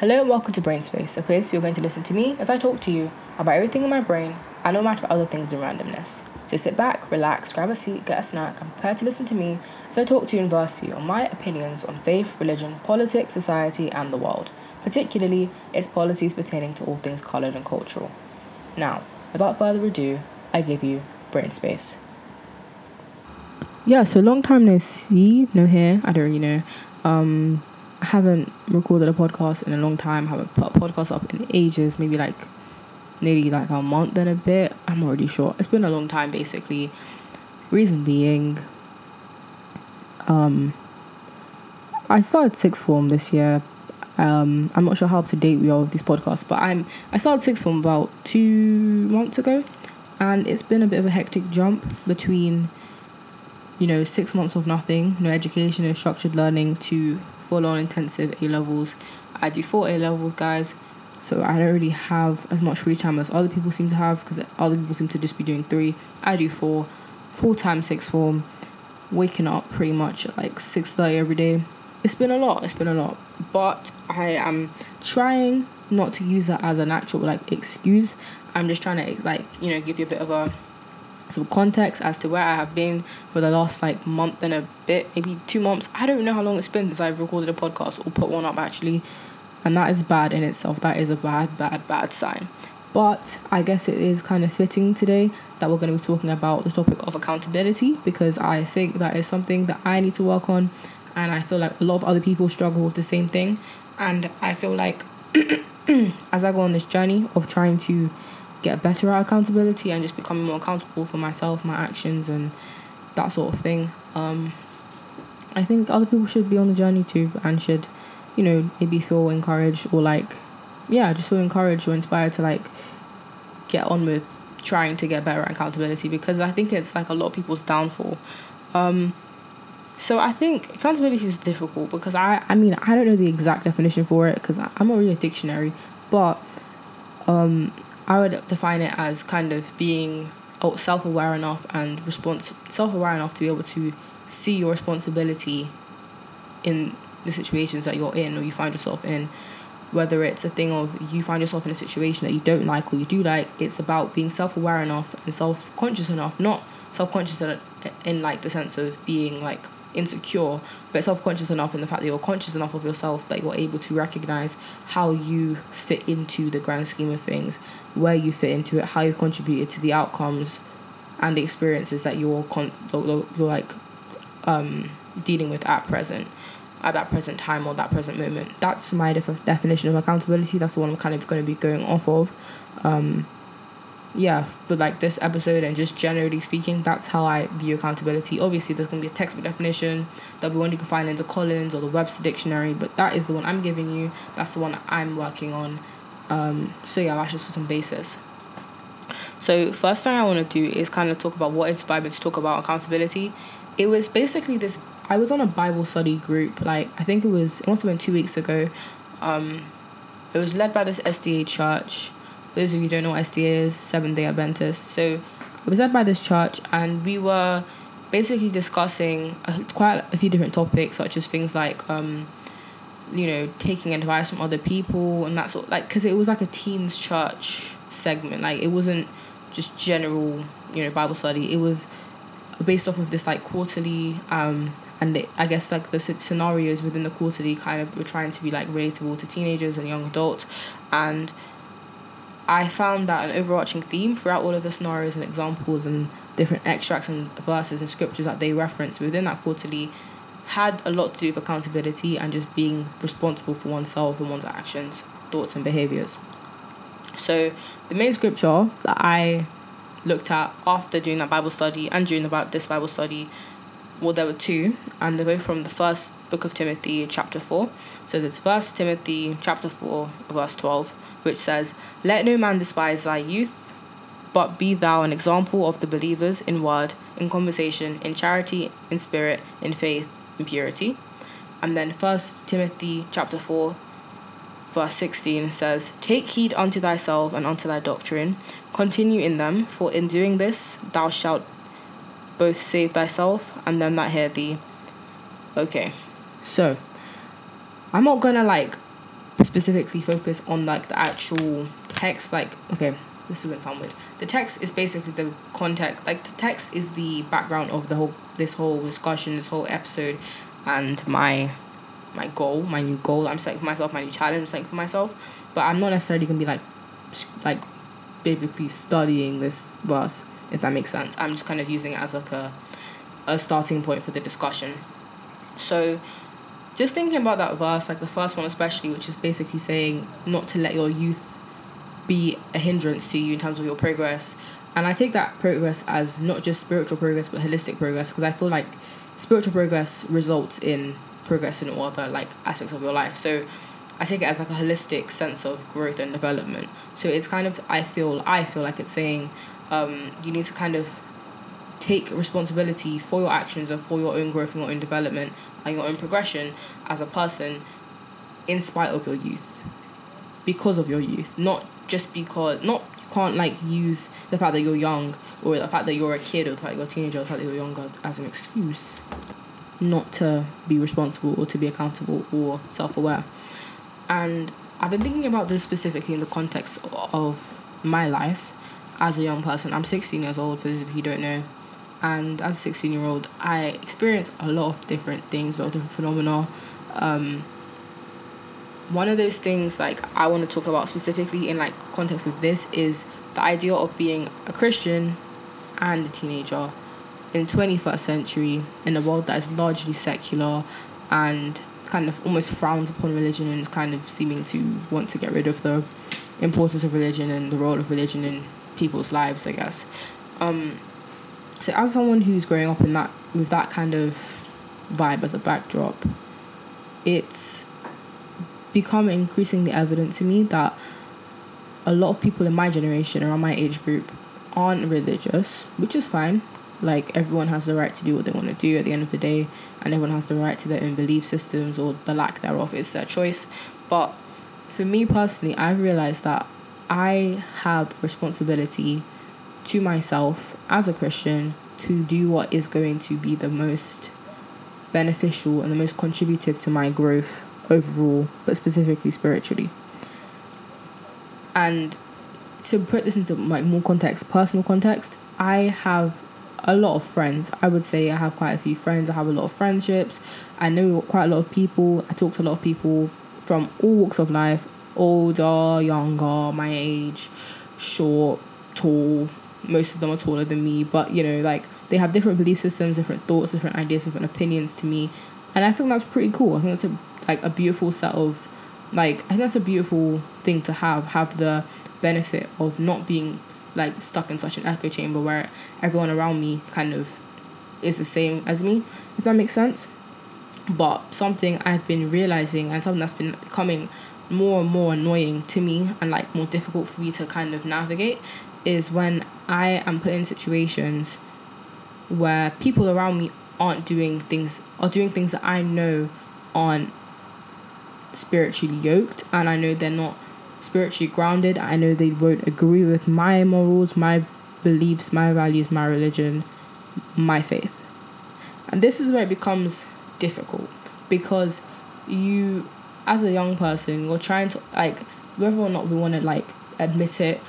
Hello and welcome to Brain Space, a place you're going to listen to me as I talk to you about everything in my brain and no matter other things in randomness. So sit back, relax, grab a seat, get a snack, and prepare to listen to me as I talk to you and verse you on my opinions on faith, religion, politics, society, and the world, particularly its policies pertaining to all things coloured and cultural. Now, without further ado, I give you Brain Space. Yeah, so long time no see, no hear, I don't really know. Um, haven't recorded a podcast in a long time. Haven't put a podcast up in ages, maybe like nearly like a month and a bit. I'm already sure. It's been a long time basically. Reason being, um, I started sixth form this year. Um, I'm not sure how up to date we are with these podcasts, but I'm I started sixth form about two months ago, and it's been a bit of a hectic jump between you know, six months of nothing, no education, no structured learning, to full on intensive A levels. I do four A levels, guys, so I don't really have as much free time as other people seem to have because other people seem to just be doing three. I do four, full time sixth form, waking up pretty much at like six thirty every day. It's been a lot. It's been a lot, but I am trying not to use that as an actual like excuse. I'm just trying to like you know give you a bit of a some context as to where I have been for the last like month and a bit, maybe two months. I don't know how long it's been since I've recorded a podcast or put one up actually. And that is bad in itself. That is a bad, bad, bad sign. But I guess it is kind of fitting today that we're going to be talking about the topic of accountability because I think that is something that I need to work on. And I feel like a lot of other people struggle with the same thing. And I feel like as I go on this journey of trying to get better at accountability and just becoming more accountable for myself, my actions, and that sort of thing. Um, I think other people should be on the journey too and should, you know, maybe feel encouraged or like, yeah, just feel encouraged or inspired to like get on with trying to get better at accountability because I think it's like a lot of people's downfall. Um, so I think accountability is difficult because I, I mean, I don't know the exact definition for it because I'm not really a dictionary, but um, I would define it as kind of being oh, self aware enough and response self aware enough to be able to see your responsibility in the situations that you're in or you find yourself in. Whether it's a thing of you find yourself in a situation that you don't like or you do like, it's about being self aware enough and self conscious enough, not self conscious in, in like the sense of being like insecure, but self conscious enough in the fact that you're conscious enough of yourself that you're able to recognize how you fit into the grand scheme of things, where you fit into it, how you contributed to the outcomes and the experiences that you're con- you're, like um, dealing with at present at that present time or that present moment. That's my def- definition of accountability. That's the one i'm kind of going to be going off of. Um, yeah, for like this episode and just generally speaking, that's how I view accountability. Obviously, there's going to be a textbook definition. There'll be one you can find in the Collins or the Webster Dictionary, but that is the one I'm giving you. That's the one I'm working on. Um, so yeah, that's just for some basis. So first thing I want to do is kind of talk about what inspired me to talk about accountability. It was basically this. I was on a Bible study group. Like I think it was. It must have been two weeks ago. Um, it was led by this SDA church for those of you who don't know what SDA is, Seventh day Adventist. So I was led by this church and we were basically discussing quite a few different topics, such as things like, um, you know, taking advice from other people and that sort like, because it was like a teens church segment. Like, it wasn't just general, you know, Bible study. It was based off of this like quarterly um and it, I guess like the scenarios within the quarterly kind of were trying to be like relatable to teenagers and young adults and I found that an overarching theme throughout all of the scenarios and examples and different extracts and verses and scriptures that they reference within that quarterly had a lot to do with accountability and just being responsible for oneself and one's actions, thoughts, and behaviors. So, the main scripture that I looked at after doing that Bible study and during about this Bible study, well, there were two, and they're both from the first book of Timothy, chapter 4. So, there's First Timothy, chapter 4, verse 12 which says, Let no man despise thy youth, but be thou an example of the believers in word, in conversation, in charity, in spirit, in faith, in purity. And then First Timothy chapter 4, verse 16 says, Take heed unto thyself and unto thy doctrine, continue in them, for in doing this thou shalt both save thyself and them that hear thee. Okay, so I'm not gonna like specifically focus on like the actual text like okay this is gonna sound weird. The text is basically the context like the text is the background of the whole this whole discussion this whole episode and my my goal my new goal i'm setting for myself my new challenge setting for myself. But i'm not necessarily gonna be like like biblically studying this verse if that makes sense. I'm just kind of using it as like a a starting point for the discussion. So just thinking about that verse, like the first one especially, which is basically saying not to let your youth be a hindrance to you in terms of your progress. And I take that progress as not just spiritual progress but holistic progress because I feel like spiritual progress results in progress in all other like aspects of your life. So I take it as like a holistic sense of growth and development. So it's kind of I feel I feel like it's saying um, you need to kind of take responsibility for your actions and for your own growth and your own development and your own progression as a person in spite of your youth. Because of your youth. Not just because not you can't like use the fact that you're young or the fact that you're a kid or the fact that you're a teenager or the fact that you're younger as an excuse not to be responsible or to be accountable or self-aware. And i've been thinking about this specifically in the context of my life as a young person. I'm 16 years old for those of you who don't know and as a 16 year old i experienced a lot of different things a lot of different phenomena. Um, one of those things like i want to talk about specifically in like context of this is the idea of being a christian and a teenager in the 21st century in a world that is largely secular and kind of almost frowns upon religion and is kind of seeming to want to get rid of the importance of religion and the role of religion in people's lives i guess. Um, so as someone who's growing up in that with that kind of vibe as a backdrop it's become increasingly evident to me that a lot of people in my generation around my age group aren't religious which is fine. Like everyone has the right to do what they want to do at the end of the day and everyone has the right to their own belief systems or the lack thereof. It's their choice. But for me personally i've realized that i have responsibility to myself as a Christian to do what is going to be the most beneficial and the most contributive to my growth overall, but specifically spiritually. And to put this into like more context, personal context, I have a lot of friends. I would say I have quite a few friends. I have a lot of friendships. I know quite a lot of people. I talk to a lot of people from all walks of life, older, younger, my age, short, tall, most of them are taller than me, but you know, like they have different belief systems, different thoughts, different ideas, different opinions to me, and I think that's pretty cool. I think that's a like a beautiful set of like I think that's a beautiful thing to have have the benefit of not being like stuck in such an echo chamber where everyone around me kind of is the same as me if that makes sense but something i've been realizing and something that's been becoming more and more annoying to me and like more difficult for me to kind of navigate is when I am put in situations where people around me aren't doing things or doing things that I know aren't spiritually yoked and I know they're not spiritually grounded. I know they won't agree with my morals, my beliefs, my values, my religion, my faith. And this is where it becomes difficult because you as a young person you're trying to like whether or not we want to like admit it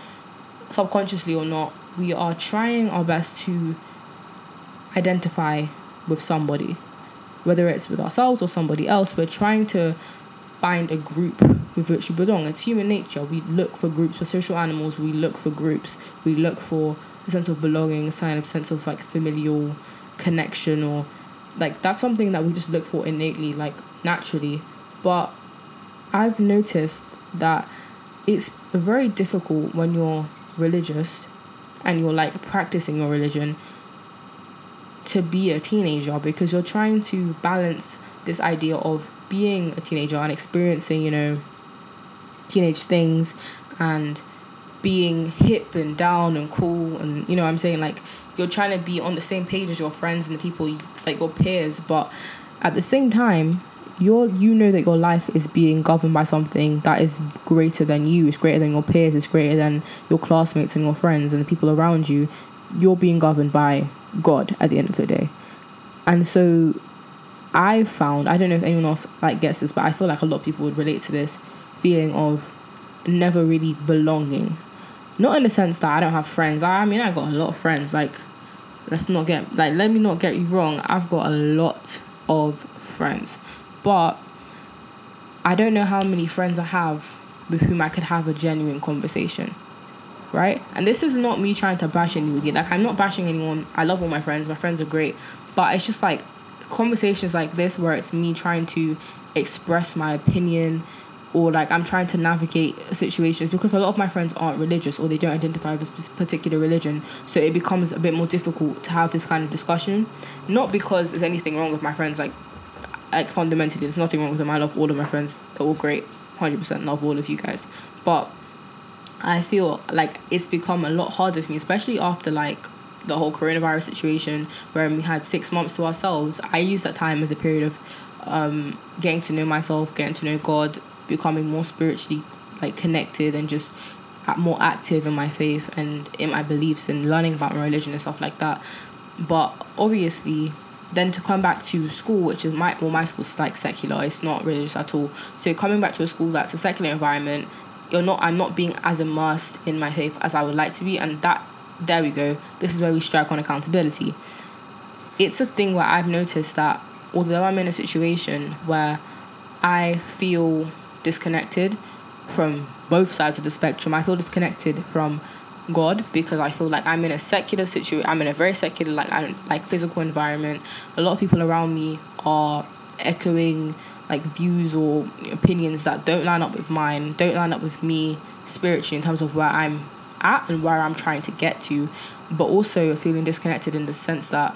subconsciously or not, we are trying our best to identify with somebody, whether it's with ourselves or somebody else. We're trying to find a group with which we belong. It's human nature. We look for groups. We're social animals. We look for groups. We look for a sense of belonging, a sign of sense of like familial connection, or like that's something that we just look for innately, like naturally. But I've noticed that it's very difficult when you're religious and you're like practicing your religion to be a teenager because you're trying to balance this idea of being a teenager and experiencing, you know, teenage things and being hip and down and cool and you know I'm saying? Like you're trying to be on the same page as your friends and the people like your peers but at the same time you're you know that your life is being governed by something that is greater than you it's greater than your peers it's greater than your classmates and your friends and the people around you you're being governed by god at the end of the day and so i found i don't know if anyone else like gets this but i feel like a lot of people would relate to this feeling of never really belonging. Not in the sense that I don't have friends. I, I mean, I got a lot of friends. Like, let's not get like let me not get you wrong. I've got a lot of friends, but I don't know how many friends I have with whom I could have a genuine conversation. Right? And this is not me trying to bash anyone. Like I'm not bashing anyone. I love all my friends. My friends are great. But it's just like conversations like this where it's me trying to express my opinion or like I'm trying to navigate situations because a lot of my friends aren't religious or they don't identify with a particular religion. So it becomes a bit more difficult to have this kind of discussion. Not because there's anything wrong with my friends, like like fundamentally there's nothing wrong with them. I love all of my friends. They're all great. 100% love all of you guys. But I feel like it's become a lot harder for me, especially after like the whole coronavirus situation where we had six months to ourselves. I use that time as a period of um, getting to know myself, getting to know God, becoming more spiritually like connected and just more active in my faith and in my beliefs and learning about my religion and stuff like that. But obviously, then to come back to school, which is my well, my school's like secular, it's not religious at all. So coming back to a school that's a secular environment, you're not. I'm not being as immersed in my faith as I would like to be, and that there we go. This is where we strike on accountability. It's a thing where I've noticed that although I'm in a situation where I feel disconnected from both sides of the spectrum, I feel disconnected from God because I feel like I'm in a secular situation. I'm in a very secular, like like physical environment. A lot of people around me are echoing like views or opinions that don't line up with mine, don't line up with me spiritually in terms of where I'm at and where I'm trying to get to, but also feeling disconnected in the sense that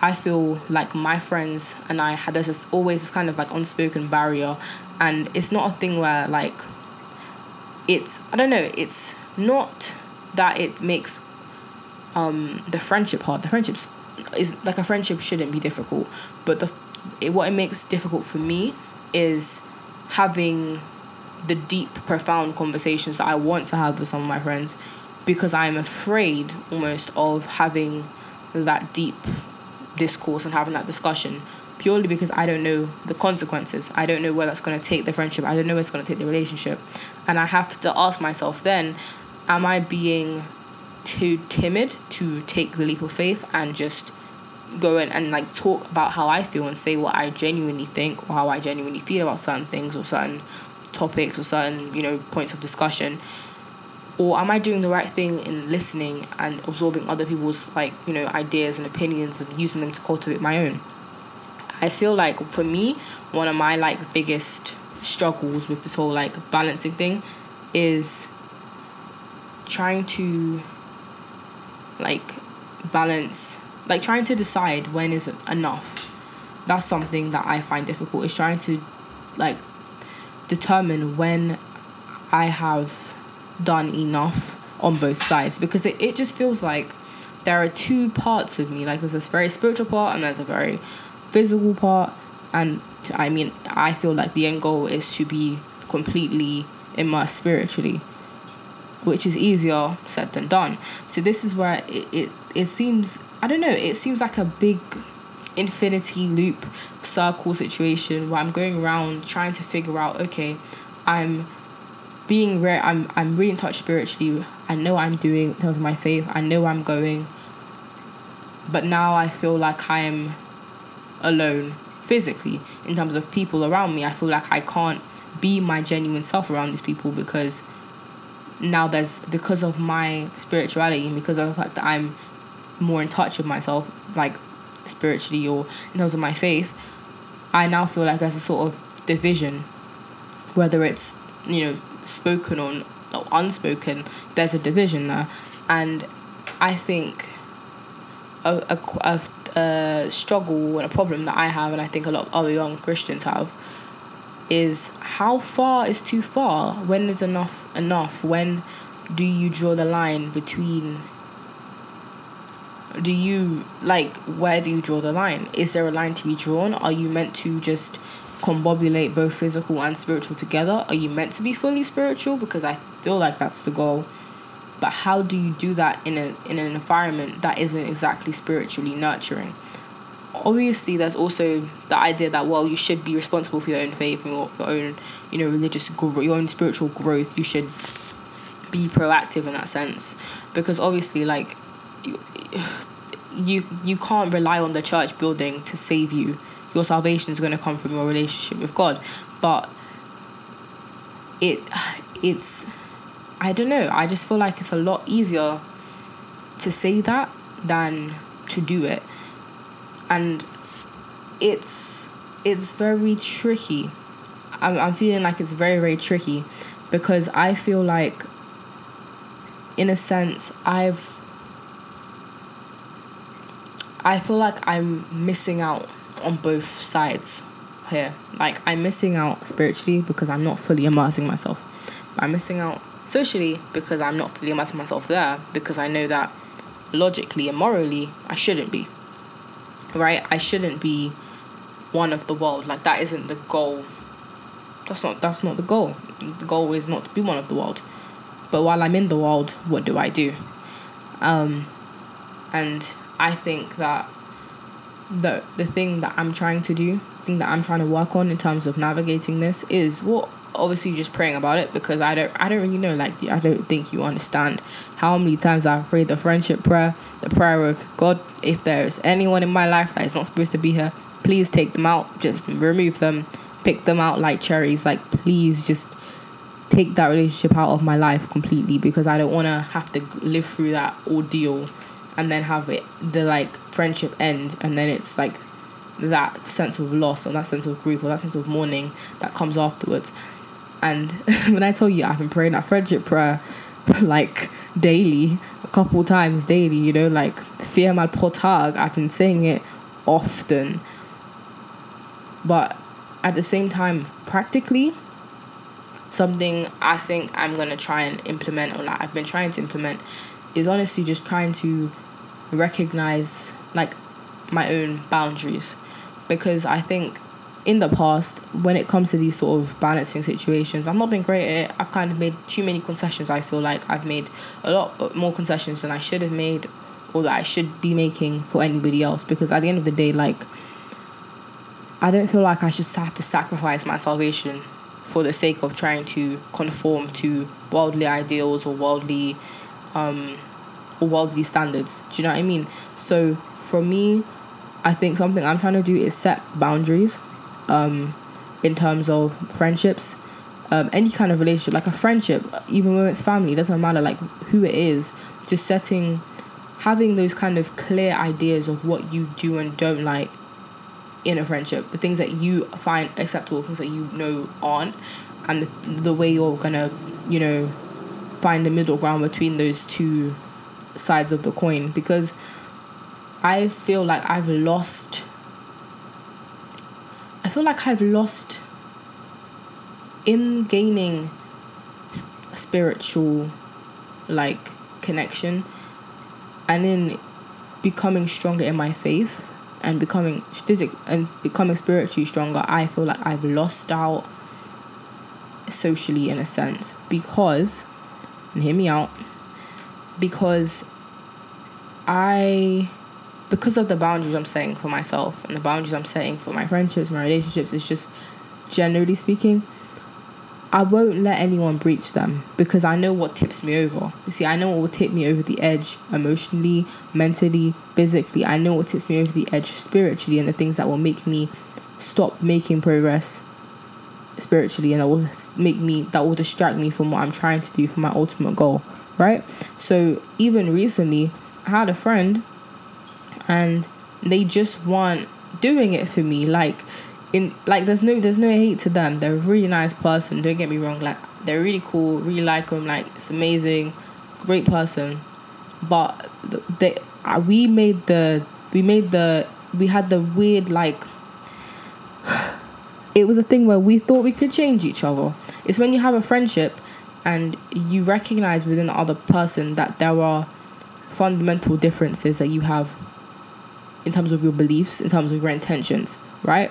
I feel like my friends and I had there's this, always this kind of like unspoken barrier, and it's not a thing where like it's I don't know it's not that it makes um the friendship hard. The friendships is like a friendship shouldn't be difficult, but the it, what it makes difficult for me is having the deep, profound conversations that I want to have with some of my friends because I'm afraid almost of having that deep discourse and having that discussion purely because I don't know the consequences. I don't know where that's going to take the friendship. I don't know where it's going to take the relationship. And I have to ask myself then, am I being too timid to take the leap of faith and just go in and like talk about how I feel and say what I genuinely think or how I genuinely feel about certain things or certain topics or certain, you know, points of discussion? Or am I doing the right thing in listening and absorbing other people's like, you know, ideas and opinions and using them to cultivate my own? I feel like for me, one of my like biggest struggles with this whole like balancing thing is trying to like balance like trying to decide when is enough. That's something that i find difficult is trying to like determine when i have done enough on both sides. Because it, it just feels like there are two parts of me. Like there's this very spiritual part and there's a very physical part. And i mean i feel like the end goal is to be completely immersed spiritually which is easier said than done. So this is where it, it, it seems I don't know, it seems like a big infinity loop circle situation where I'm going around trying to figure out, okay, I'm being rare I'm I'm really in touch spiritually. I know I'm doing in terms of my faith, I know where I'm going. But now I feel like I'm alone physically in terms of people around me. I feel like I can't be my genuine self around these people because now there's because of my spirituality and because of the fact that I'm more in touch with myself, like spiritually or in terms of my faith, I now feel like there's a sort of division, whether it's you know spoken or, or unspoken. There's a division there, and I think a, a, a, a struggle and a problem that I have, and I think a lot of other young Christians have, is how far is too far? When is enough enough? When do you draw the line between do you like where do you draw the line? Is there a line to be drawn? Are you meant to just combobulate both physical and spiritual together? Are you meant to be fully spiritual? Because I feel like that's the goal. But how do you do that in a in an environment that isn't exactly spiritually nurturing? Obviously there's also the idea that well you should be responsible for your own faith and your, your own you know religious growth your own spiritual growth. You should be proactive in that sense. Because obviously like you, you you can't rely on the church building to save you. Your salvation is going to come from your relationship with god. But it it's i don't know. I just feel like it's a lot easier to say that than to do it and it's it's very tricky. I'm, I'm feeling like it's very very tricky because i feel like in a sense i've i feel like i'm missing out on both sides here. Like i'm missing out spiritually because i'm not fully immersing myself. But i'm missing out socially because i'm not fully immersing myself there because i know that logically and morally i shouldn't be right? I shouldn't be one of the world. Like that isn't the goal. That's not that's not the goal. The goal is not to be one of the world. But while I'm in the world, what do I do? Um, and I think that the the thing that I'm trying to do, thing that I'm trying to work on in terms of navigating this is what obviously just praying about it because I don't I don't really know like I don't think you understand how many times I've prayed the friendship prayer, the prayer of God, if there's anyone in my life that is not supposed to be here, please take them out, just remove them, pick them out like cherries, like please just take that relationship out of my life completely because I don't want to have to live through that ordeal and then have it the like friendship end and then it's like that sense of loss or that sense of grief or that sense of mourning that comes afterwards and when I tell you I've been praying that friendship prayer like daily, a couple times daily, you know, like fear my potag, I've been saying it often. But at the same time, practically, something I think I'm gonna try and implement or like I've been trying to implement is honestly just trying to recognize like my own boundaries because I think in the past, when it comes to these sort of balancing situations, I've not been great at it. I've kind of made too many concessions. I feel like I've made a lot more concessions than I should have made or that I should be making for anybody else because at the end of the day, like, I don't feel like I should have to sacrifice my salvation for the sake of trying to conform to worldly ideals or worldly um or worldly standards. Do you know what I mean? So for me, I think something I'm trying to do is set boundaries um, in terms of friendships, um, any kind of relationship, like a friendship, even when it's family, it doesn't matter like who it is, just setting, having those kind of clear ideas of what you do and don't like in a friendship, the things that you find acceptable, things that you know aren't, and the, the way you're gonna, you know, find the middle ground between those two sides of the coin because I feel like I've lost feel like I've lost in gaining spiritual like connection and in becoming stronger in my faith and becoming physic and becoming spiritually stronger i feel like i've lost out socially in a sense because and hear me out because i because of the boundaries I'm setting for myself and the boundaries I'm setting for my friendships, my relationships, it's just generally speaking, I won't let anyone breach them because I know what tips me over. You see, I know what will tip me over the edge emotionally, mentally, physically. I know what tips me over the edge spiritually and the things that will make me stop making progress spiritually and that will make me that will distract me from what I'm trying to do for my ultimate goal, right? So even recently, I had a friend and they just want doing it for me. Like in like there's no there's no hate to them. They're a really nice person don't get me wrong. Like they're really cool really like them like it's amazing great person. But they we made the we made the we had the weird like it was a thing where we thought we could change each other. It's when you have a friendship and you recognize within the other person that there are fundamental differences that you have in terms of your beliefs, in terms of your intentions, right?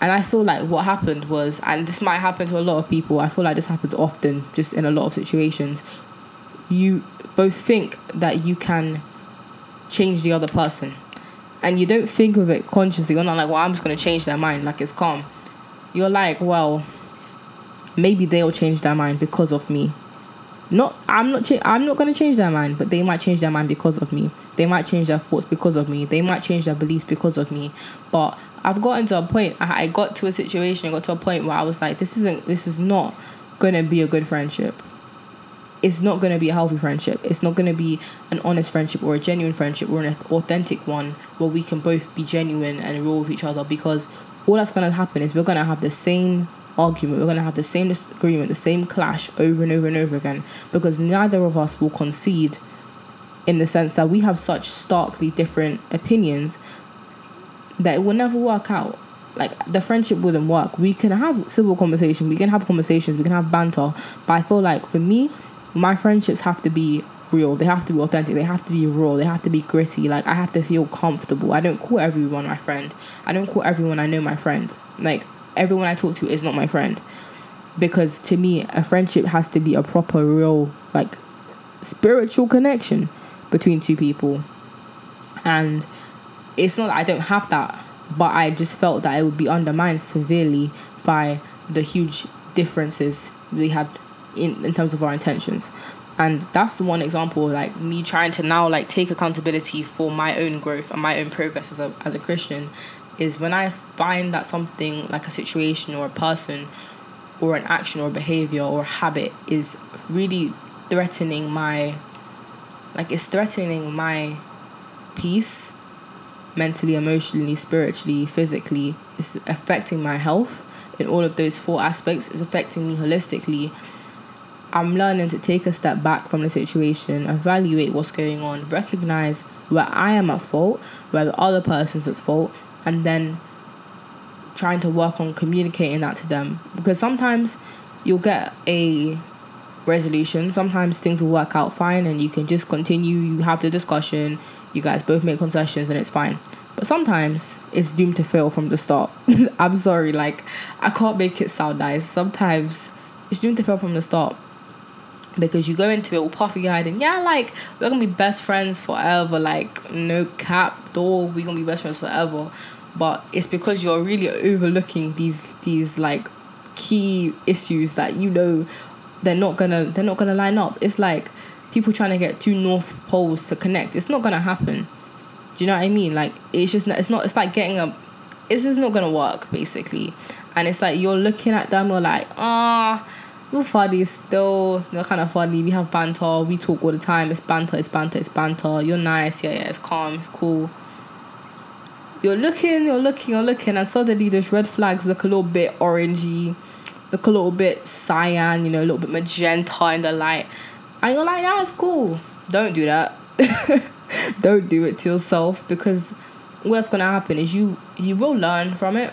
And I feel like what happened was, and this might happen to a lot of people, I feel like this happens often, just in a lot of situations. You both think that you can change the other person. and you don't think of it consciously. You're not like, well, I'm just gonna change their mind. Like it's calm. You're like, well, maybe they'll change their mind because of me. Not, I'm not. Cha- I'm not gonna change their mind, but they might change their mind because of me. They might change their thoughts because of me. They might change their beliefs because of me. But I've gotten to a point. I, got to a situation. I got to a point where I was like, this isn't. This is not gonna be a good friendship it's not going to be a healthy friendship. It's not going to be an honest friendship or a genuine friendship or an authentic one where we can both be genuine and roll with each other because all that's going to happen is we're going to have the same argument, we're going to have the same disagreement, the same clash over and over and over again because neither of us will concede in the sense that we have such starkly different opinions that it will never work out. Like the friendship wouldn't work. We can have civil conversation, we can have conversations, we can have banter, but I feel like for me, my friendships have to be real. They have to be authentic. They have to be raw. They have to be gritty. Like I have to feel comfortable. I don't call everyone my friend. I don't call everyone I know my friend. Like everyone I talk to is not my friend. Because to me, a friendship has to be a proper, real, like spiritual connection between two people. And it's not that I don't have that, but I just felt that it would be undermined severely by the huge differences we had in, in terms of our intentions and that's one example like me trying to now like take accountability for my own growth and my own progress as a, as a christian is when i find that something like a situation or a person or an action or behavior or habit is really threatening my like it's threatening my peace mentally emotionally spiritually physically. It's affecting my health in all of those four aspects. It's affecting me holistically. I'm learning to take a step back from the situation, evaluate what's going on, recognize where I am at fault, where the other person's at fault, and then trying to work on communicating that to them. Because sometimes you'll get a resolution, sometimes things will work out fine and you can just continue, you have the discussion, you guys both make concessions and it's fine. But sometimes it's doomed to fail from the start. I'm sorry, like I can't make it sound nice. Sometimes it's doomed to fail from the start because you go into it all puffy eyed and yeah, like we're gonna be best friends forever, like no cap, door, we're gonna be best friends forever. But it's because you're really overlooking these these like key issues that you know they're not gonna they're not gonna line up. It's like people trying to get two north poles to connect. It's not gonna happen. Do you know what I mean? Like it's just it's not it's like getting a it's just not gonna work basically. And it's like you're looking at them, you're like, ah. Oh, you're funny still. You're kind of funny. We have banter. We talk all the time. It's banter. It's banter. It's banter. You're nice. Yeah, yeah. It's calm. It's cool. You're looking. You're looking. You're looking, and suddenly those red flags look a little bit orangey, look a little bit cyan. You know, a little bit magenta in the light, and you're like, that's cool." Don't do that. Don't do it to yourself because what's gonna happen is you you will learn from it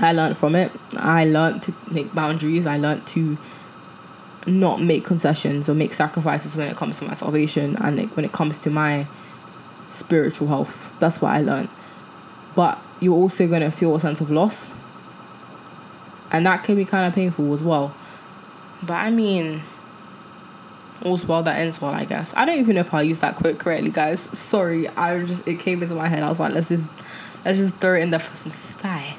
I learned from it. I learned to make boundaries. I learned to not make concessions or make sacrifices when it comes to my salvation and like, when it comes to my spiritual health. That's what I learned. But you're also going to feel a sense of loss. And that can be kind of painful as well. But I mean, all's well that ends well, I guess. I don't even know if I used that quote correctly, guys. Sorry, I just it came into my head. I was like, let's just let's just throw it in there for some spy.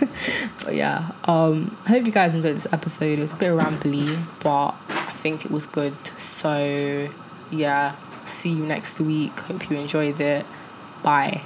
but yeah, um, I hope you guys enjoyed this episode. It was a bit rambly, but I think it was good. So yeah, see you next week. Hope you enjoyed it. Bye.